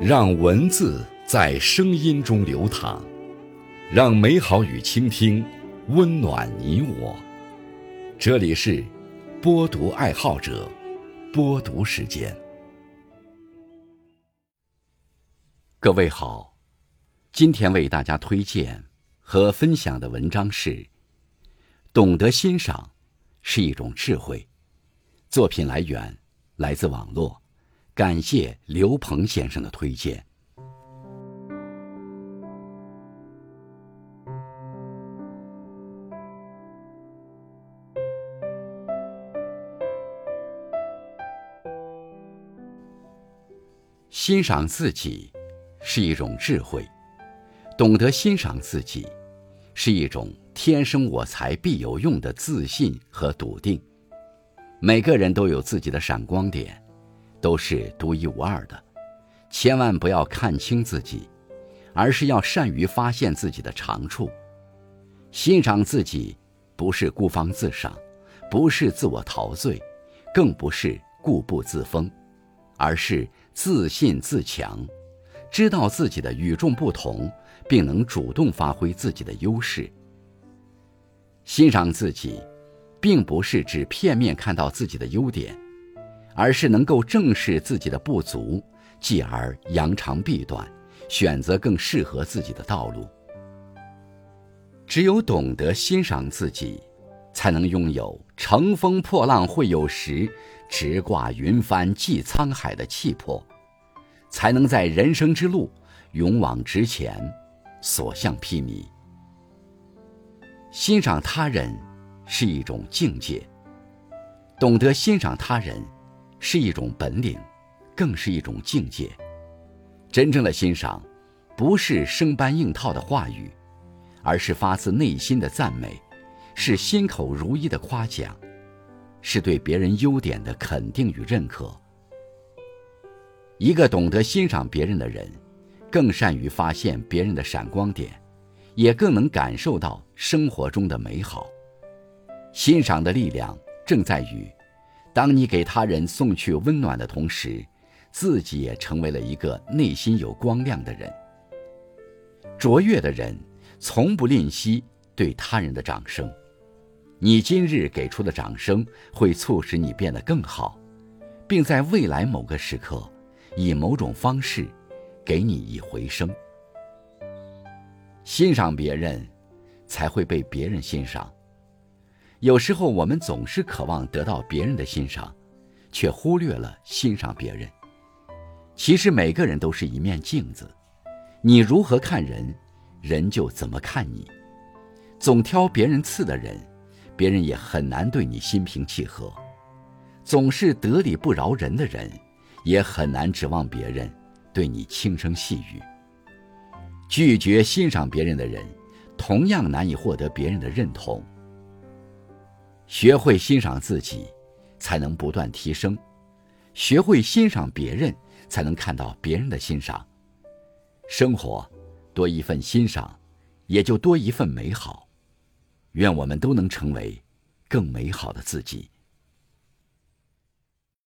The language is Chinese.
让文字在声音中流淌，让美好与倾听温暖你我。这里是播读爱好者播读时间。各位好，今天为大家推荐和分享的文章是：懂得欣赏是一种智慧。作品来源来自网络。感谢刘鹏先生的推荐。欣赏自己是一种智慧，懂得欣赏自己是一种天生我材必有用的自信和笃定。每个人都有自己的闪光点。都是独一无二的，千万不要看清自己，而是要善于发现自己的长处。欣赏自己，不是孤芳自赏，不是自我陶醉，更不是固步自封，而是自信自强，知道自己的与众不同，并能主动发挥自己的优势。欣赏自己，并不是只片面看到自己的优点。而是能够正视自己的不足，继而扬长避短，选择更适合自己的道路。只有懂得欣赏自己，才能拥有“乘风破浪会有时，直挂云帆济沧海”的气魄，才能在人生之路勇往直前，所向披靡。欣赏他人是一种境界，懂得欣赏他人。是一种本领，更是一种境界。真正的欣赏，不是生搬硬套的话语，而是发自内心的赞美，是心口如一的夸奖，是对别人优点的肯定与认可。一个懂得欣赏别人的人，更善于发现别人的闪光点，也更能感受到生活中的美好。欣赏的力量，正在于。当你给他人送去温暖的同时，自己也成为了一个内心有光亮的人。卓越的人从不吝惜对他人的掌声，你今日给出的掌声会促使你变得更好，并在未来某个时刻，以某种方式，给你以回声。欣赏别人，才会被别人欣赏。有时候，我们总是渴望得到别人的欣赏，却忽略了欣赏别人。其实，每个人都是一面镜子，你如何看人，人就怎么看你。总挑别人刺的人，别人也很难对你心平气和；总是得理不饶人的人，也很难指望别人对你轻声细语。拒绝欣赏别人的人，同样难以获得别人的认同。学会欣赏自己，才能不断提升；学会欣赏别人，才能看到别人的欣赏。生活多一份欣赏，也就多一份美好。愿我们都能成为更美好的自己。